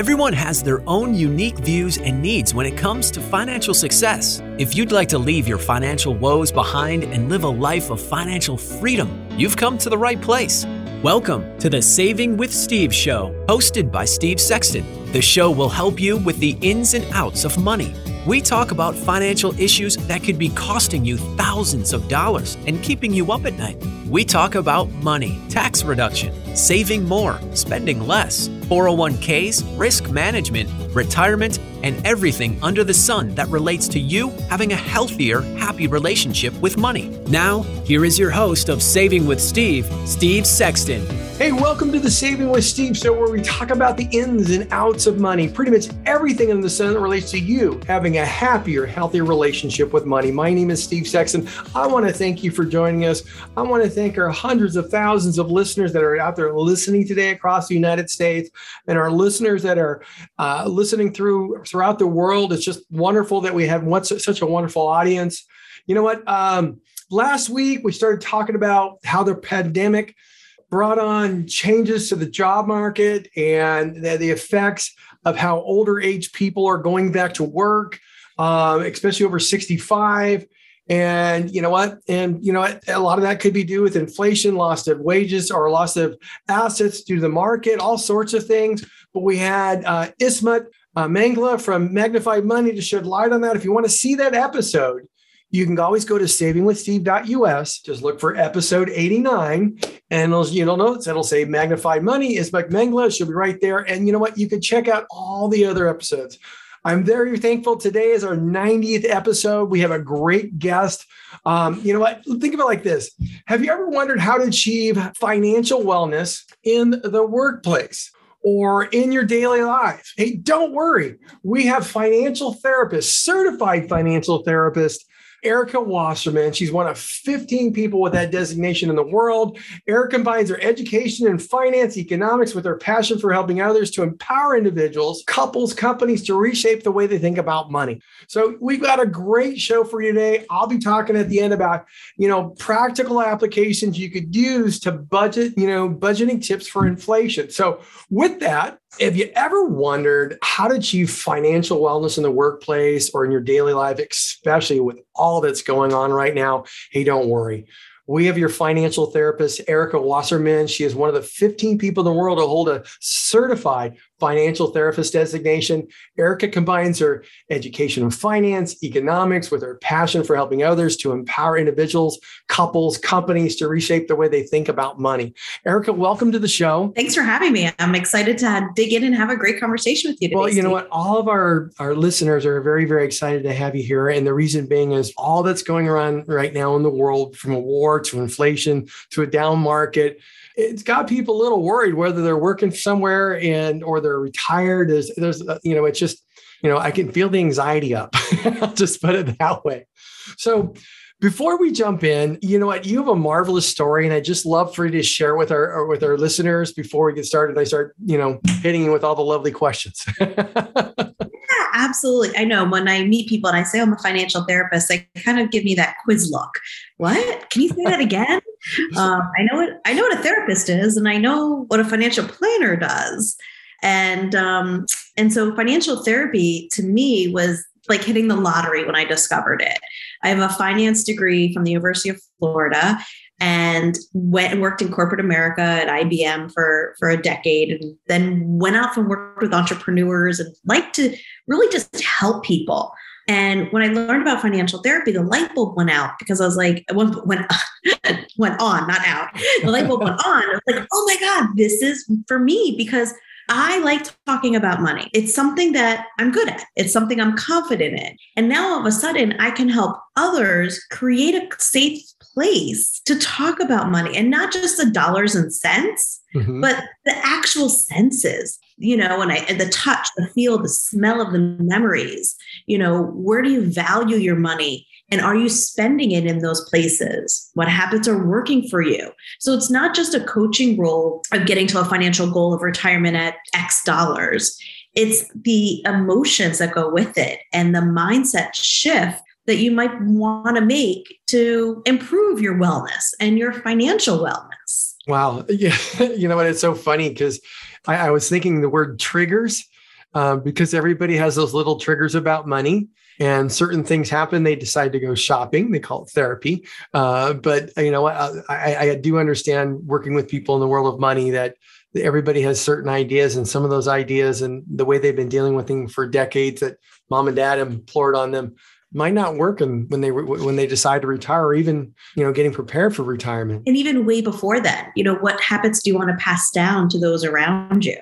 Everyone has their own unique views and needs when it comes to financial success. If you'd like to leave your financial woes behind and live a life of financial freedom, you've come to the right place. Welcome to the Saving with Steve show, hosted by Steve Sexton. The show will help you with the ins and outs of money. We talk about financial issues that could be costing you thousands of dollars and keeping you up at night. We talk about money, tax reduction, saving more, spending less, 401ks, risk management, retirement, and everything under the sun that relates to you having a healthier, happy relationship with money. Now, here is your host of Saving with Steve, Steve Sexton. Hey, welcome to the Saving with Steve show, where we talk about the ins and outs of money, pretty much everything in the sun that relates to you having a happier, healthier relationship with money. My name is Steve Sexton. I want to thank you for joining us. I want to thank our hundreds of thousands of listeners that are out there listening today across the United States, and our listeners that are uh, listening through throughout the world. It's just wonderful that we have such a wonderful audience. You know what? Um, last week we started talking about how the pandemic brought on changes to the job market and the, effects of how older age people are going back to work, uh, especially over 65. And you know what? And you know what? A lot of that could be due with inflation, loss of wages, or loss of assets due to the market, all sorts of things. But we had uh, Ismat uh, Mangla from Magnified Money to shed light on that. If you want to see that episode, you can always go to savingwithsteve.us. Just look for episode 89, and it'll, you'll notice it'll say Magnified Money is Mangla. She'll be right there. And you know what? You can check out all the other episodes. I'm very thankful. Today is our 90th episode. We have a great guest. Um, you know what? Think of it like this Have you ever wondered how to achieve financial wellness in the workplace? Or in your daily life. Hey, don't worry. We have financial therapists, certified financial therapists Erica Wasserman. She's one of 15 people with that designation in the world. Erica combines her education in finance, economics with her passion for helping others to empower individuals, couples, companies to reshape the way they think about money. So we've got a great show for you today. I'll be talking at the end about, you know, practical applications you could use to budget, you know, budgeting tips for inflation. So with that, have you ever wondered how to achieve financial wellness in the workplace or in your daily life, especially with all that's going on right now? Hey, don't worry. We have your financial therapist, Erica Wasserman. She is one of the 15 people in the world to hold a certified financial therapist designation. Erica combines her education in finance, economics with her passion for helping others to empower individuals, couples, companies to reshape the way they think about money. Erica, welcome to the show. Thanks for having me. I'm excited to dig in and have a great conversation with you today. Well, you Steve. know what? All of our, our listeners are very, very excited to have you here. And the reason being is all that's going on right now in the world from a war to inflation to a down market it's got people a little worried whether they're working somewhere and or they're retired. There's, there's, uh, you know, it's just, you know, I can feel the anxiety up. I'll just put it that way. So, before we jump in, you know what? You have a marvelous story, and I just love for you to share with our with our listeners before we get started. I start, you know, hitting you with all the lovely questions. Absolutely. I know when I meet people and I say I'm a financial therapist, they kind of give me that quiz look. What? Can you say that again? um, I know what I know what a therapist is, and I know what a financial planner does. And um, and so financial therapy to me was like hitting the lottery when I discovered it. I have a finance degree from the University of Florida and went and worked in corporate America at IBM for, for a decade and then went out and worked with entrepreneurs and liked to really just help people. And when I learned about financial therapy, the light bulb went out because I was like, went went, went on, not out. The light bulb went on. I was like, oh my God, this is for me because I like talking about money. It's something that I'm good at. It's something I'm confident in. And now all of a sudden I can help others create a safe place to talk about money and not just the dollars and cents, mm-hmm. but the actual senses, you know, and I and the touch, the feel, the smell of the memories. You know, where do you value your money? And are you spending it in those places? What habits are working for you? So it's not just a coaching role of getting to a financial goal of retirement at X dollars. It's the emotions that go with it and the mindset shift that you might want to make to improve your wellness and your financial wellness. Wow. Yeah. You know what? It's so funny because I, I, was thinking the word triggers. uh, because everybody has those little triggers about money and certain things happen they decide to go shopping they call it therapy uh, but you know I, I, do understand working with people in the world of money that everybody has certain ideas and some of those ideas and the way they've been dealing with things for decades that mom and dad implored on them might not work and when they when they decide to retire or even you know getting prepared for retirement and even way before that you know what habits do you want to pass down to those around you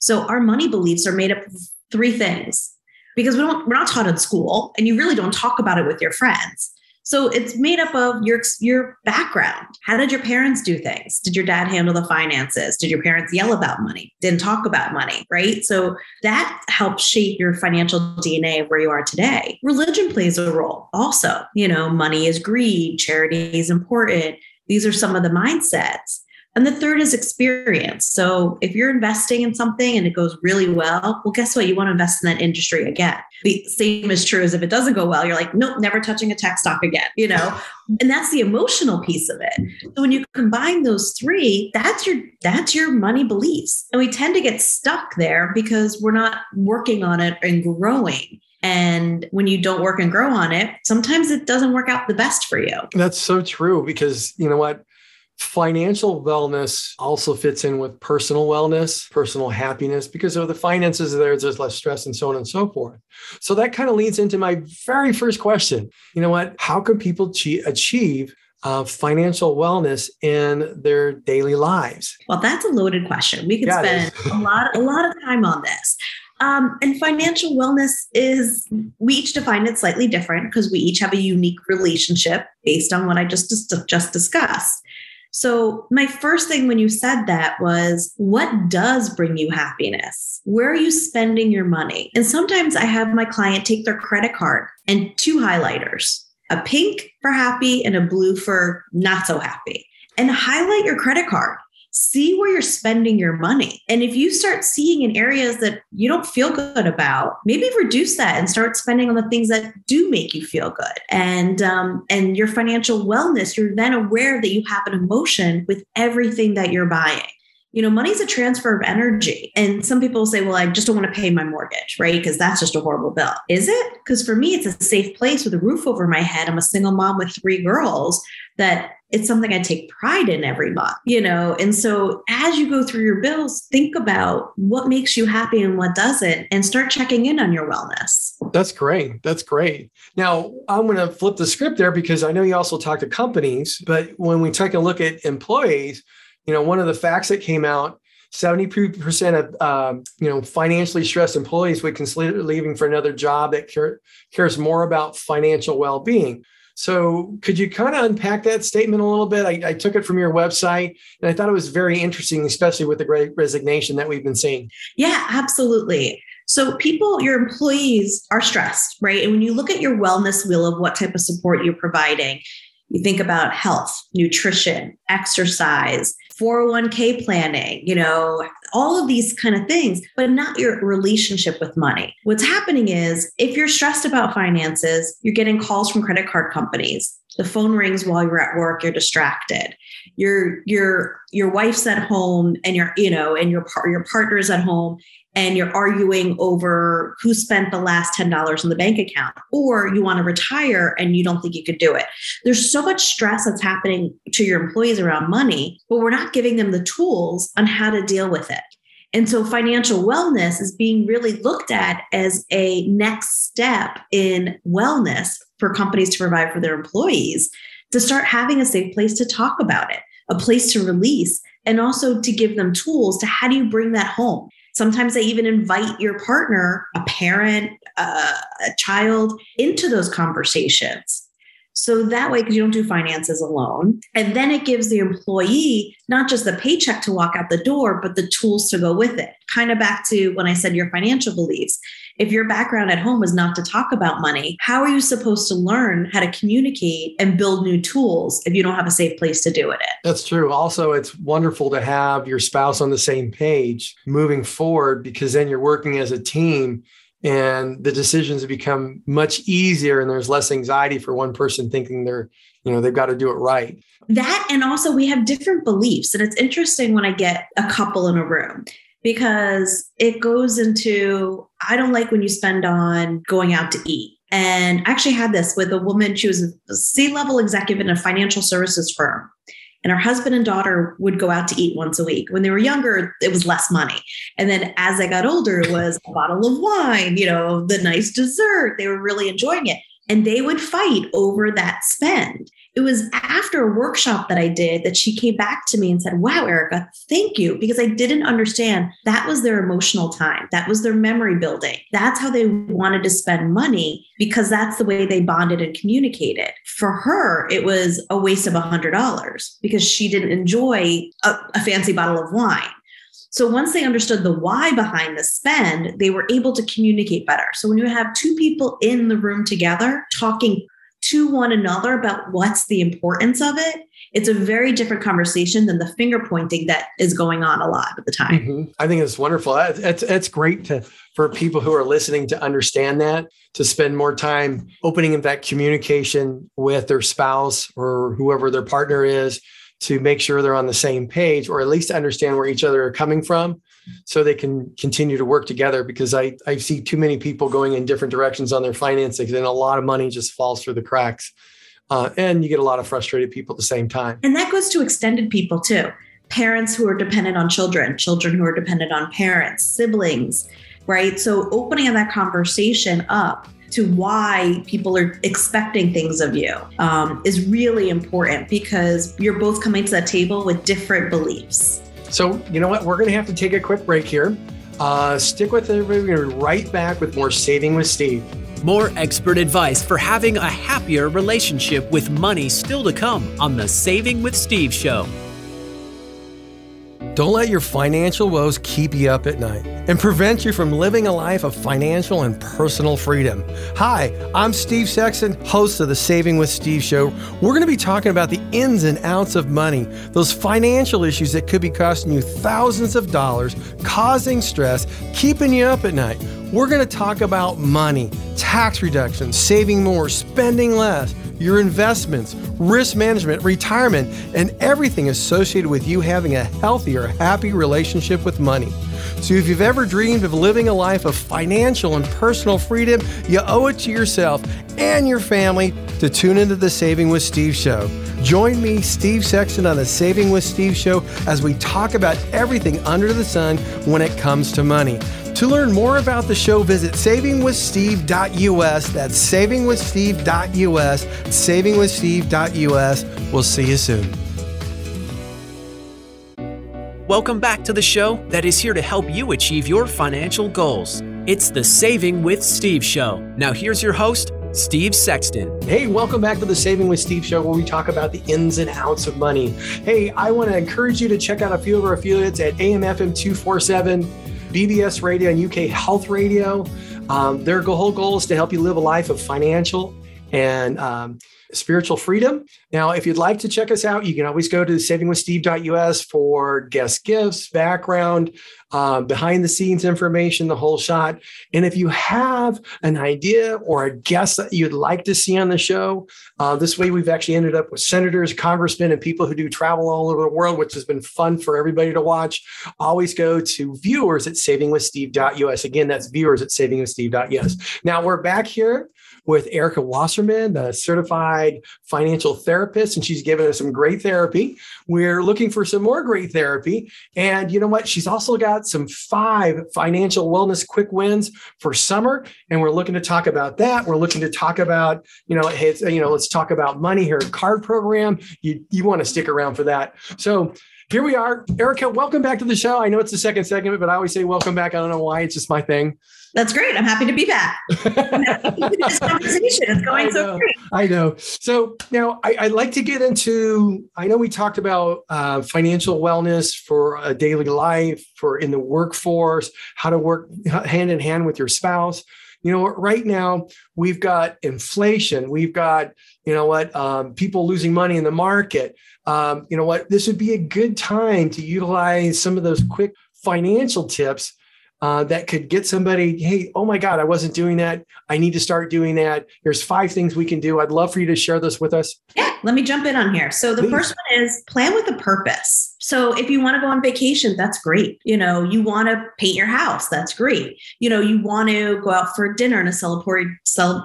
so our money beliefs are made up of three things because we don't we're not taught in school and you really don't talk about it with your friends. So it's made up of your your background. How did your parents do things? Did your dad handle the finances? Did your parents yell about money? Didn't talk about money, right? So that helps shape your financial DNA where you are today. Religion plays a role also. You know, money is greed, charity is important. These are some of the mindsets. And the third is experience. So if you're investing in something and it goes really well, well, guess what? You want to invest in that industry again. The same is true as if it doesn't go well, you're like, nope, never touching a tech stock again, you know? And that's the emotional piece of it. So when you combine those three, that's your that's your money beliefs. And we tend to get stuck there because we're not working on it and growing. And when you don't work and grow on it, sometimes it doesn't work out the best for you. That's so true because you know what? Financial wellness also fits in with personal wellness, personal happiness, because of the finances there, there's less stress and so on and so forth. So that kind of leads into my very first question. You know what? How can people achieve uh, financial wellness in their daily lives? Well, that's a loaded question. We could yeah, spend a lot, a lot of time on this. Um, and financial wellness is, we each define it slightly different because we each have a unique relationship based on what I just, just discussed. So, my first thing when you said that was, what does bring you happiness? Where are you spending your money? And sometimes I have my client take their credit card and two highlighters a pink for happy and a blue for not so happy and highlight your credit card see where you're spending your money. And if you start seeing in areas that you don't feel good about, maybe reduce that and start spending on the things that do make you feel good. And um, and your financial wellness, you're then aware that you have an emotion with everything that you're buying. You know, money's a transfer of energy. And some people say, well, I just don't want to pay my mortgage, right? Because that's just a horrible bill. Is it? Because for me, it's a safe place with a roof over my head. I'm a single mom with three girls that it's something I take pride in every month, you know? And so as you go through your bills, think about what makes you happy and what doesn't, and start checking in on your wellness. That's great. That's great. Now, I'm going to flip the script there because I know you also talk to companies, but when we take a look at employees, you know, one of the facts that came out 70% of um, you know financially stressed employees would consider leaving for another job that care, cares more about financial well-being so, could you kind of unpack that statement a little bit? I, I, took it from your website and I thought it was very interesting, especially with the great resignation that we've been seeing. Yeah, absolutely. So, people, your employees are stressed, right? And when you look at your wellness wheel of what type of support you're providing, you think about health, nutrition, exercise, 401k planning, you know, all of these kind of things, but not your relationship with money. What's happening is if you're stressed about finances, you're getting calls from credit card companies. The phone rings while you're at work, you're distracted. Your your your wife's at home and your you know and your par- your partner's at home and you're arguing over who spent the last $10 in the bank account, or you want to retire and you don't think you could do it. There's so much stress that's happening to your employees around money, but we're not giving them the tools on how to deal with it. And so financial wellness is being really looked at as a next step in wellness for companies to provide for their employees to start having a safe place to talk about it, a place to release, and also to give them tools to how do you bring that home? Sometimes they even invite your partner, a parent, uh, a child into those conversations. So that way, because you don't do finances alone. And then it gives the employee not just the paycheck to walk out the door, but the tools to go with it. Kind of back to when I said your financial beliefs. If your background at home was not to talk about money, how are you supposed to learn how to communicate and build new tools if you don't have a safe place to do it in? That's true. Also, it's wonderful to have your spouse on the same page moving forward because then you're working as a team and the decisions have become much easier and there's less anxiety for one person thinking they're you know they've got to do it right that and also we have different beliefs and it's interesting when i get a couple in a room because it goes into I don't like when you spend on going out to eat. And I actually had this with a woman, she was a C level executive in a financial services firm. And her husband and daughter would go out to eat once a week. When they were younger, it was less money. And then as they got older, it was a bottle of wine, you know, the nice dessert. They were really enjoying it. And they would fight over that spend it was after a workshop that I did that she came back to me and said, Wow, Erica, thank you. Because I didn't understand that was their emotional time. That was their memory building. That's how they wanted to spend money because that's the way they bonded and communicated. For her, it was a waste of $100 because she didn't enjoy a, a fancy bottle of wine. So once they understood the why behind the spend, they were able to communicate better. So when you have two people in the room together talking to one another about what's the importance of it, it's a very different conversation than the finger pointing that is going on a lot of the time. Mm-hmm. I think it's wonderful. It's, it's great to for people who are listening to understand that, to spend more time opening up that communication with their spouse or whoever their partner is to make sure they're on the same page or at least understand where each other are coming from so they can continue to work together because I, I see too many people going in different directions on their finances and a lot of money just falls through the cracks. Uh, and you get a lot of frustrated people at the same time. And that goes to extended people too parents who are dependent on children, children who are dependent on parents, siblings, right? So opening that conversation up to why people are expecting things of you um, is really important because you're both coming to that table with different beliefs. So, you know what? We're going to have to take a quick break here. Uh, stick with it. We're going to be right back with more Saving with Steve. More expert advice for having a happier relationship with money still to come on the Saving with Steve show. Don't let your financial woes keep you up at night and prevent you from living a life of financial and personal freedom. Hi, I'm Steve Sexton, host of the Saving with Steve show. We're going to be talking about the ins and outs of money, those financial issues that could be costing you thousands of dollars, causing stress, keeping you up at night. We're going to talk about money, tax reduction, saving more, spending less your investments, risk management, retirement, and everything associated with you having a healthier, happy relationship with money. So, if you've ever dreamed of living a life of financial and personal freedom, you owe it to yourself and your family to tune into the Saving with Steve show. Join me, Steve Sexton, on the Saving with Steve show as we talk about everything under the sun when it comes to money. To learn more about the show, visit savingwithsteve.us. That's savingwithsteve.us, savingwithsteve.us. We'll see you soon. Welcome back to the show that is here to help you achieve your financial goals. It's the Saving with Steve show. Now, here's your host, Steve Sexton. Hey, welcome back to the Saving with Steve show where we talk about the ins and outs of money. Hey, I want to encourage you to check out a few of our affiliates at AMFM 247 BBS Radio and UK Health Radio. Um, their whole goal is to help you live a life of financial and um, spiritual freedom. Now, if you'd like to check us out, you can always go to savingwithsteve.us for guest gifts, background, um, behind the scenes information, the whole shot. And if you have an idea or a guest that you'd like to see on the show, uh, this way we've actually ended up with senators, congressmen, and people who do travel all over the world, which has been fun for everybody to watch. Always go to viewers at savingwithsteve.us. Again, that's viewers at savingwithsteve.us. Now we're back here with Erica Wasserman, the certified financial therapist, and she's given us some great therapy. We're looking for some more great therapy. And you know what? She's also got some five financial wellness quick wins for summer. And we're looking to talk about that. We're looking to talk about, you know, hey, you know, let's talk about money here, card program. You, you want to stick around for that. So here we are. Erica, welcome back to the show. I know it's the second segment, but I always say welcome back. I don't know why. It's just my thing. That's great. I'm happy to be back. this conversation is going so great. I know. So now I, would like to get into. I know we talked about uh, financial wellness for a daily life, for in the workforce, how to work hand in hand with your spouse. You know, right now we've got inflation. We've got you know what um, people losing money in the market. Um, you know what? This would be a good time to utilize some of those quick financial tips uh, that could get somebody, hey, oh my God, I wasn't doing that. I need to start doing that. There's five things we can do. I'd love for you to share this with us. Yeah, let me jump in on here. So the Please. first one is plan with a purpose. So if you want to go on vacation, that's great. You know, you want to paint your house, that's great. You know, you want to go out for dinner and a celebratory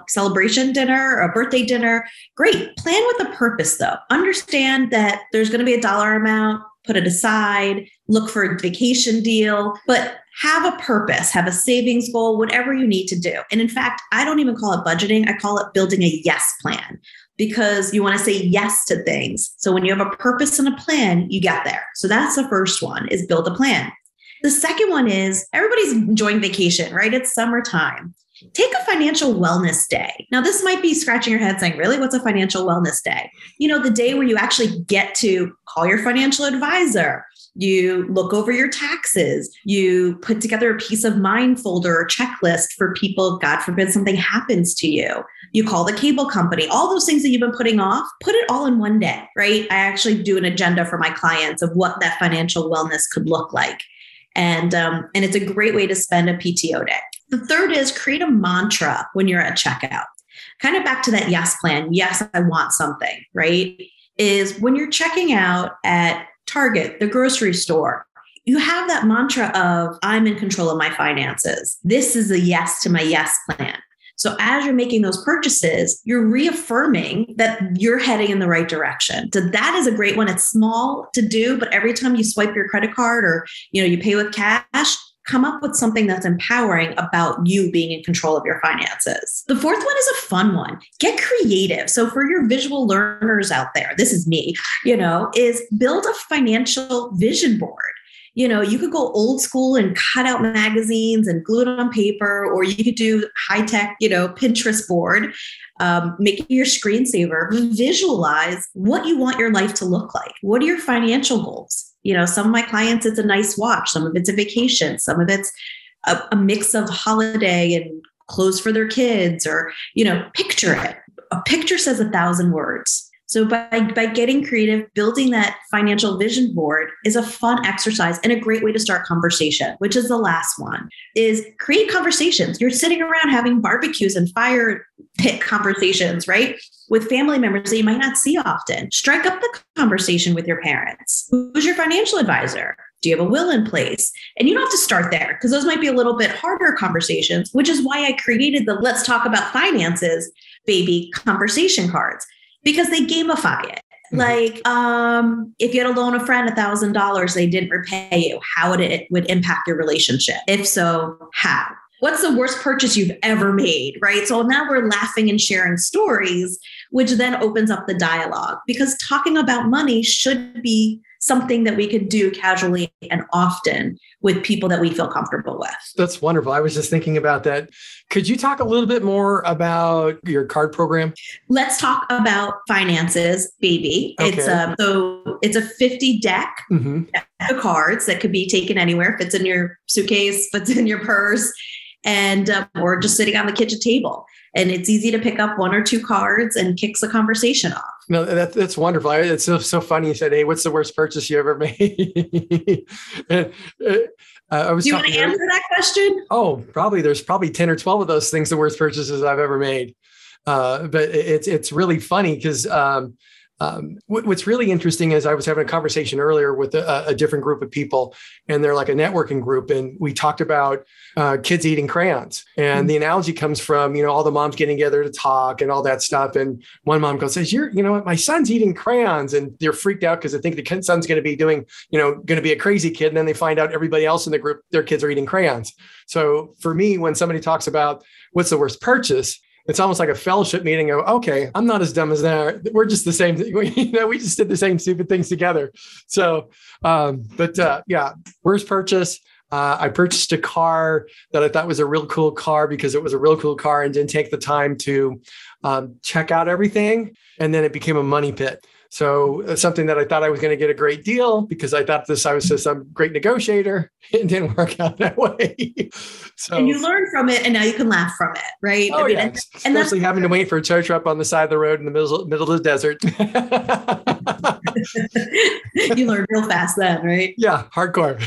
celebration dinner a birthday dinner, great. Plan with a purpose though. Understand that there's going to be a dollar amount, put it aside, look for a vacation deal, but have a purpose, have a savings goal, whatever you need to do. And in fact, I don't even call it budgeting, I call it building a yes plan because you want to say yes to things. So when you have a purpose and a plan, you get there. So that's the first one is build a plan. The second one is everybody's enjoying vacation, right? It's summertime. Take a financial wellness day. Now, this might be scratching your head saying, really, what's a financial wellness day? You know, the day where you actually get to call your financial advisor, you look over your taxes, you put together a peace of mind folder or checklist for people, God forbid something happens to you. You call the cable company, all those things that you've been putting off, put it all in one day, right? I actually do an agenda for my clients of what that financial wellness could look like. And um, and it's a great way to spend a PTO day. The third is create a mantra when you're at checkout. Kind of back to that yes plan. Yes, I want something, right? Is when you're checking out at Target, the grocery store, you have that mantra of, I'm in control of my finances. This is a yes to my yes plan. So as you're making those purchases, you're reaffirming that you're heading in the right direction. So that is a great one. It's small to do, but every time you swipe your credit card or you know you pay with cash, come up with something that's empowering about you being in control of your finances. The fourth one is a fun one. Get creative. So for your visual learners out there, this is me, you know, is build a financial vision board. You know, you could go old school and cut out magazines and glue it on paper, or you could do high tech, you know, Pinterest board, um, make your screensaver, visualize what you want your life to look like. What are your financial goals? You know, some of my clients, it's a nice watch, some of it's a vacation, some of it's a, a mix of holiday and clothes for their kids, or, you know, picture it. A picture says a thousand words. So by, by getting creative, building that financial vision board is a fun exercise and a great way to start conversation, which is the last one, is create conversations. You're sitting around having barbecues and fire pit conversations, right? With family members that you might not see often. Strike up the conversation with your parents. Who's your financial advisor? Do you have a will in place? And you don't have to start there because those might be a little bit harder conversations, which is why I created the Let's Talk About Finances baby conversation cards because they gamify it. Mm-hmm. Like, um, if you had to loan a friend a thousand dollars, they didn't repay you. How would it would impact your relationship? If so, how? What's the worst purchase you've ever made? Right. So now we're laughing and sharing stories, which then opens up the dialogue because talking about money should be something that we could do casually and often with people that we feel comfortable with. That's wonderful. I was just thinking about that. Could you talk a little bit more about your card program? Let's talk about finances, baby. Okay. It's um, so it's a 50 deck mm-hmm. of cards that could be taken anywhere. fits in your suitcase, fits in your purse, and um, or just sitting on the kitchen table and it's easy to pick up one or two cards and kicks the conversation off. No, that, that's wonderful. It's so, so funny. You said, "Hey, what's the worst purchase you ever made?" uh, I was. Do you want to answer that question? Oh, probably. There's probably ten or twelve of those things the worst purchases I've ever made. Uh, but it's it's really funny because um, um, what's really interesting is I was having a conversation earlier with a, a, different group of people, and they're like a networking group, and we talked about uh, kids eating crayons, and mm-hmm. the analogy comes from you know all the moms getting together to talk and all that stuff, and one mom goes says, "You're you know what, my son's eating crayons," and they're freaked out because they think the son's going to be doing you know going to be a crazy kid, and then they find out everybody else in the group their kids are eating crayons. So for me, when somebody talks about what's the worst purchase, it's almost like a fellowship meeting of okay i'm not as dumb as that we're just the same you know we just did the same stupid things together so um but uh yeah worst purchase uh, I purchased a car that I thought was a real cool car because it was a real cool car and didn't take the time to um, check out everything. And then it became a money pit. So uh, something that I thought I was going to get a great deal because I thought this I was just some great negotiator. It didn't work out that way. so and you learn from it, and now you can laugh from it, right? Oh I mean, yeah, and, especially having to wait for a tow truck on the side of the road in the middle middle of the desert. you learn real fast then, right? Yeah, hardcore.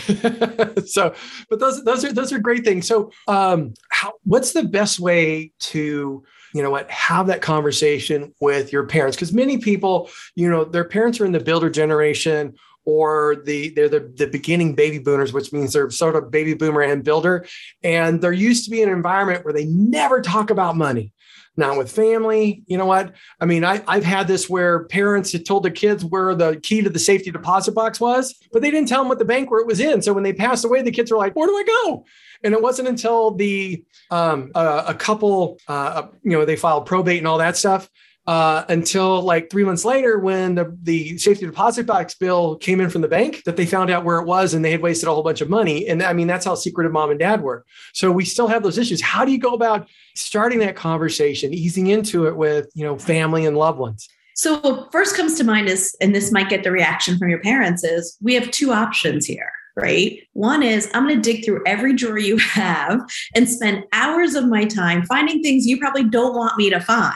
so, but those those are those are great things. So, um, how, what's the best way to you know what have that conversation with your parents. Because many people you know their parents are in the builder generation or the they're the, the beginning baby boomers which means they're sort of baby boomer and builder. And they're used to be in an environment where they never talk about money now with family. You know what? I mean I, i've had this where parents had told their kids where the key to the safety deposit box was but they didn't tell them what the bank where it was in. So when they passed away the kids were like where do i go? And it wasn't until the um, uh, a couple, uh, you know, they filed probate and all that stuff. Uh, until like three months later, when the, the safety deposit box bill came in from the bank, that they found out where it was and they had wasted a whole bunch of money. And I mean, that's how secretive mom and dad were. So we still have those issues. How do you go about starting that conversation, easing into it with, you know, family and loved ones? So what first comes to mind is, and this might get the reaction from your parents, is we have two options here right? One is I'm going to dig through every drawer you have and spend hours of my time finding things you probably don't want me to find,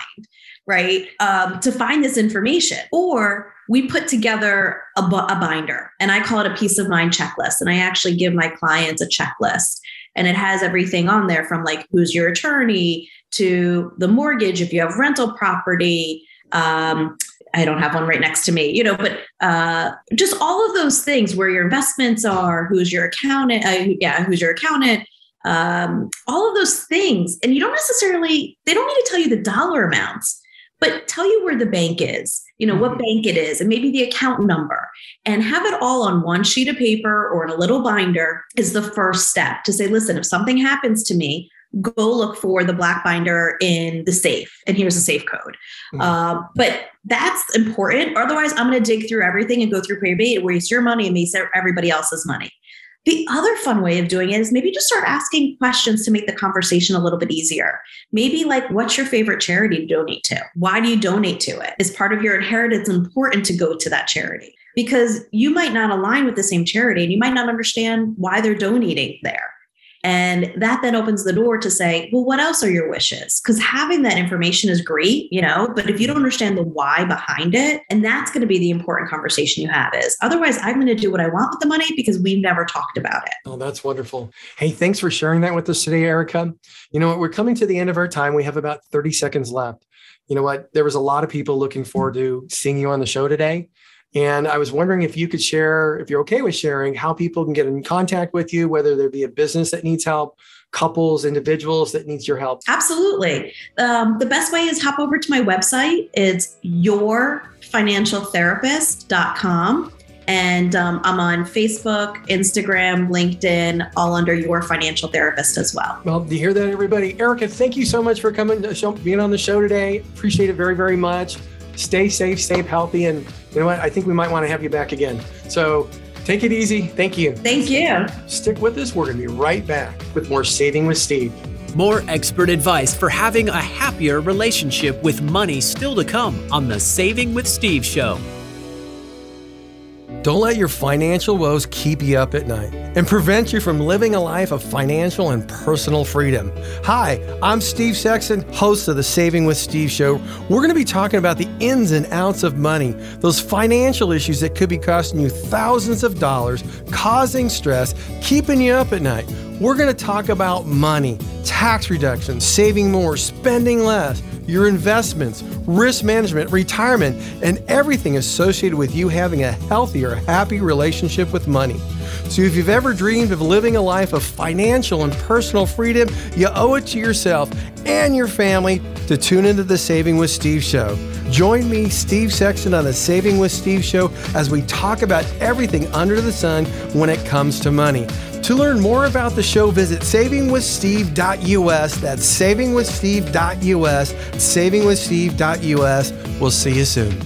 right? Um, to find this information. Or we put together a, binder and I call it a peace of mind checklist. And I actually give my clients a checklist and it has everything on there from like who's your attorney to the mortgage, if you have rental property, um, I don't have one right next to me, you know, but uh, just all of those things where your investments are, who's your accountant, uh, yeah, who's your accountant, um, all of those things. And you don't necessarily, they don't need to tell you the dollar amounts, but tell you where the bank is, you know, what mm-hmm. bank it is, and maybe the account number, and have it all on one sheet of paper or in a little binder is the first step to say, listen, if something happens to me, go look for the black binder in the safe and here's a safe code mm-hmm. uh, but that's important otherwise i'm going to dig through everything and go through probate waste your money and waste everybody else's money the other fun way of doing it is maybe just start asking questions to make the conversation a little bit easier. Maybe like, what's your favorite charity to donate to? Why do you donate to it? Is part of your inheritance important to go to that charity? Because you might not align with the same charity and you might not understand why they're donating there. And that then opens the door to say, well, what else are your wishes? Because having that information is great, you know, but if you don't understand the why behind it, and that's going to be the important conversation you have is otherwise I'm going to do what I want with the money because we've never talked about it. Oh, that's wonderful. Hey, thanks for sharing that with us today, Erica. You know what? We're coming to the end of our time. We have about 30 seconds left. You know what? There was a lot of people looking forward to seeing you on the show today. And I was wondering if you could share, if you're okay with sharing, how people can get in contact with you, whether there be a business that needs help, couples, individuals that needs your help. Absolutely. Um, the best way is hop over to my website. It's yourfinancialtherapist.com. And um, I'm on Facebook, Instagram, LinkedIn, all under Your Financial Therapist as well. Well, do you hear that, everybody? Erica, thank you so much for coming, to show, being on the show today. Appreciate it very, very much stay safe, stay healthy, and you know what? I think we might want to have you back again. So take it easy. Thank you. Thank you. Stick with us. We're going to be right back with more Saving with Steve. More expert advice for having a happier relationship with money still to come on the Saving with Steve show. Don't let your financial woes keep you up at night and prevent you from living a life of financial and personal freedom. Hi, I'm Steve Sexton, host of the Saving with Steve show. We're going to be talking about the ins and outs of money, those financial issues that could be costing you thousands of dollars, causing stress, keeping you up at night. We're going to talk about money, tax reduction, saving more, spending less your investments, risk management, retirement, and everything associated with you having a healthier, happy relationship with money. So, if you've ever dreamed of living a life of financial and personal freedom, you owe it to yourself and your family to tune into the Saving with Steve show. Join me, Steve Sexton, on the Saving with Steve show as we talk about everything under the sun when it comes to money. To learn more about the show, visit savingwithsteve.us. That's savingwithsteve.us, savingwithsteve.us. We'll see you soon.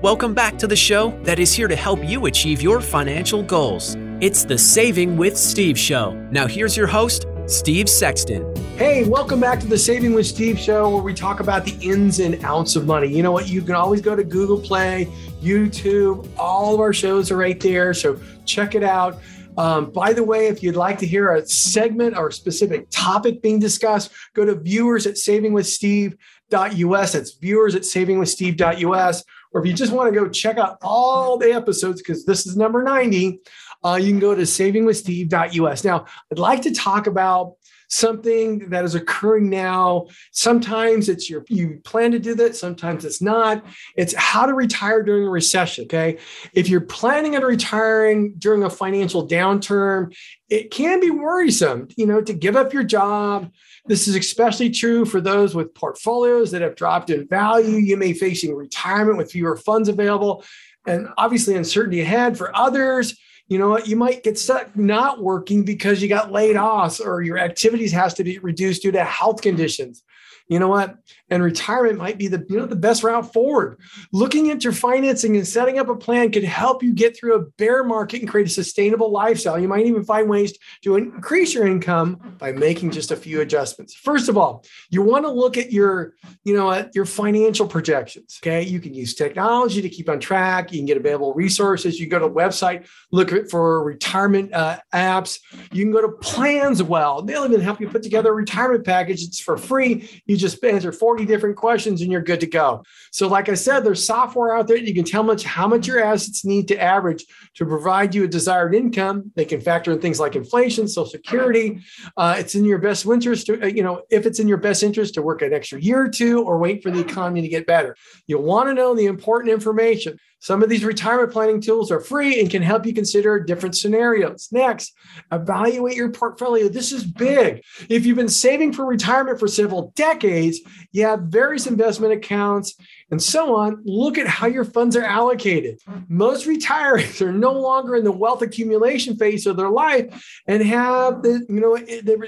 Welcome back to the show that is here to help you achieve your financial goals. It's the Saving with Steve show. Now, here's your host, Steve Sexton. Hey, welcome back to the Saving with Steve show where we talk about the ins and outs of money. You know what? You can always go to Google Play, YouTube, all of our shows are right there. So check it out. Um, by the way, if you'd like to hear a segment or a specific topic being discussed, go to viewers at savingwithsteve.us. That's viewers at savingwithsteve.us. Or if you just want to go check out all the episodes, because this is number 90, uh, you can go to savingwithsteve.us. Now, I'd like to talk about something that is occurring now. Sometimes it's your you plan to do that, sometimes it's not. It's how to retire during a recession. Okay. If you're planning on retiring during a financial downturn, it can be worrisome, you know, to give up your job. This is especially true for those with portfolios that have dropped in value. You may facing retirement with fewer funds available and obviously uncertainty ahead for others you know what you might get stuck not working because you got laid off or your activities has to be reduced due to health conditions you know what? And retirement might be the you know the best route forward. Looking at your financing and setting up a plan could help you get through a bear market and create a sustainable lifestyle. You might even find ways to increase your income by making just a few adjustments. First of all you want to look at your you know at your financial projections okay? You can use technology to keep on track. You can get available resources. You go to a website look for retirement uh, apps. You can go to Plans Well. they'll even help you put together a retirement package. It's for free. You just answer 40 different questions and you're good to go. So, like I said, there's software out there. You can tell much how much your assets need to average to provide you a desired income. They can factor in things like inflation, Social Security. Uh, it's in your best interest to, uh, you know, if it's in your best interest to work an extra year or two or wait for the economy to get better. You'll want to know the important information. Some of these retirement planning tools are free and can help you consider different scenarios. Next, evaluate your portfolio. This is big. If you've been saving for retirement for several decades, you have various investment accounts and so on. Look at how your funds are allocated. Most retirees are no longer in the wealth accumulation phase of their life and have the, you know,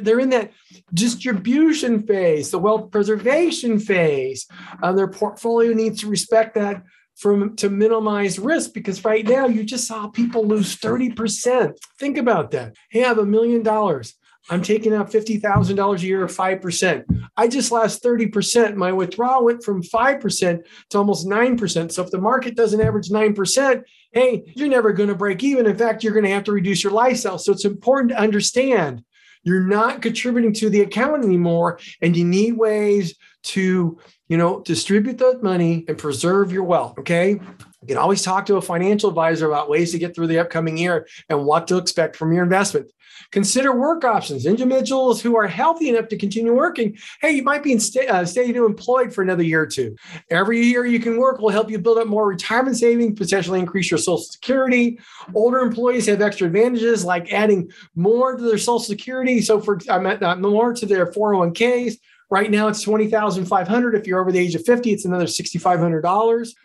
they're in that distribution phase, the wealth preservation phase. Uh, their portfolio needs to respect that from to minimize risk because right now you just saw people lose 30%. Think about that. Hey, I have a million dollars. I'm taking out $50,000 a year or 5%. I just lost 30%. My withdrawal went from 5% to almost 9%. So if the market doesn't average 9%, hey, you're never going to break even. In fact, you're going to have to reduce your lifestyle. So it's important to understand you're not contributing to the account anymore and you need ways to you know, distribute that money and preserve your wealth. Okay. You can always talk to a financial advisor about ways to get through the upcoming year and what to expect from your investment. Consider work options. Individuals who are healthy enough to continue working, hey, you might be in sta- uh, staying employed for another year or two. Every year you can work will help you build up more retirement savings, potentially increase your Social Security. Older employees have extra advantages like adding more to their Social Security. So, for I meant, uh, more to their 401ks Right now, it's twenty thousand five hundred. If you're over the age of fifty, it's another sixty five hundred dollars.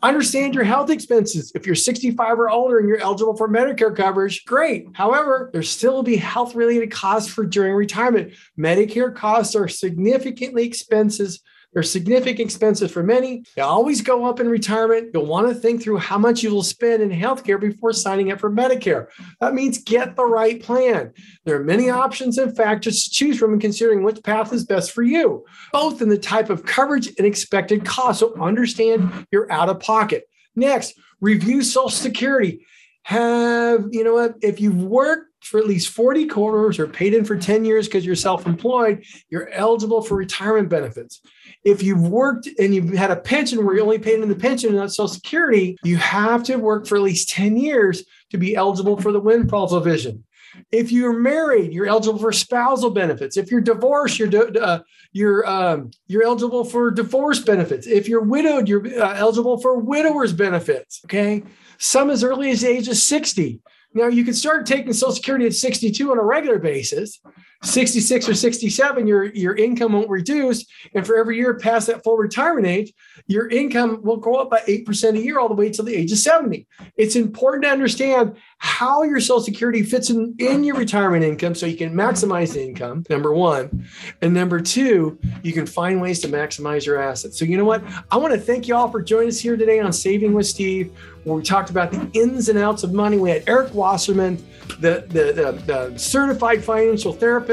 Understand your health expenses. If you're 65 or older and you're eligible for Medicare coverage, great. However, there still will be health related costs for during retirement. Medicare costs are significantly expenses they're significant expenses for many. They always go up in retirement. You'll want to think through how much you will spend in healthcare before signing up for Medicare. That means get the right plan. There are many options and factors to choose from in considering which path is best for you, both in the type of coverage and expected cost. So understand your out of pocket. Next, review Social Security. Have, you know what, if you've worked for at least 40 quarters or paid in for 10 years because you're self employed, you're eligible for retirement benefits. If you've worked and you've had a pension where you only paid in the pension and not Social Security, you have to work for at least 10 years to be eligible for the windfall provision. If you're married, you're eligible for spousal benefits. If you're divorced, you're uh, you're um, you're eligible for divorce benefits. If you're widowed, you're uh, eligible for widowers benefits. Okay, some as early as the age of 60. Now you can start taking Social Security at 62 on a regular basis. 66 or 67, your, your income won't reduce. And for every year past that full retirement age, your income will go up by 8% a year all the way to the age of 70. It's important to understand how your Social Security fits in, in your retirement income so you can maximize the income, number one. And number two, you can find ways to maximize your assets. So, you know what? I want to thank you all for joining us here today on Saving with Steve, where we talked about the ins and outs of money. We had Eric Wasserman, the, the, the, the certified financial therapist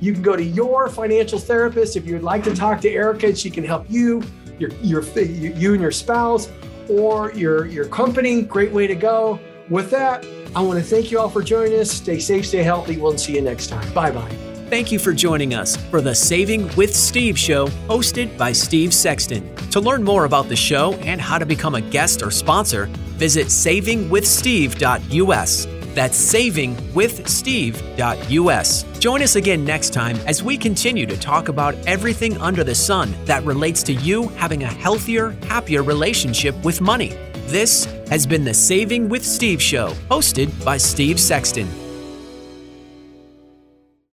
You can go to your financial therapist if you'd like to talk to Erica. She can help you, your, your, you and your spouse, or your, your company. Great way to go. With that, I want to thank you all for joining us. Stay safe, stay healthy. We'll see you next time. Bye bye. Thank you for joining us for the Saving with Steve show hosted by Steve Sexton. To learn more about the show and how to become a guest or sponsor, visit savingwithsteve.us. That's savingwithsteve.us. Join us again next time as we continue to talk about everything under the sun that relates to you having a healthier, happier relationship with money. This has been the Saving with Steve show, hosted by Steve Sexton.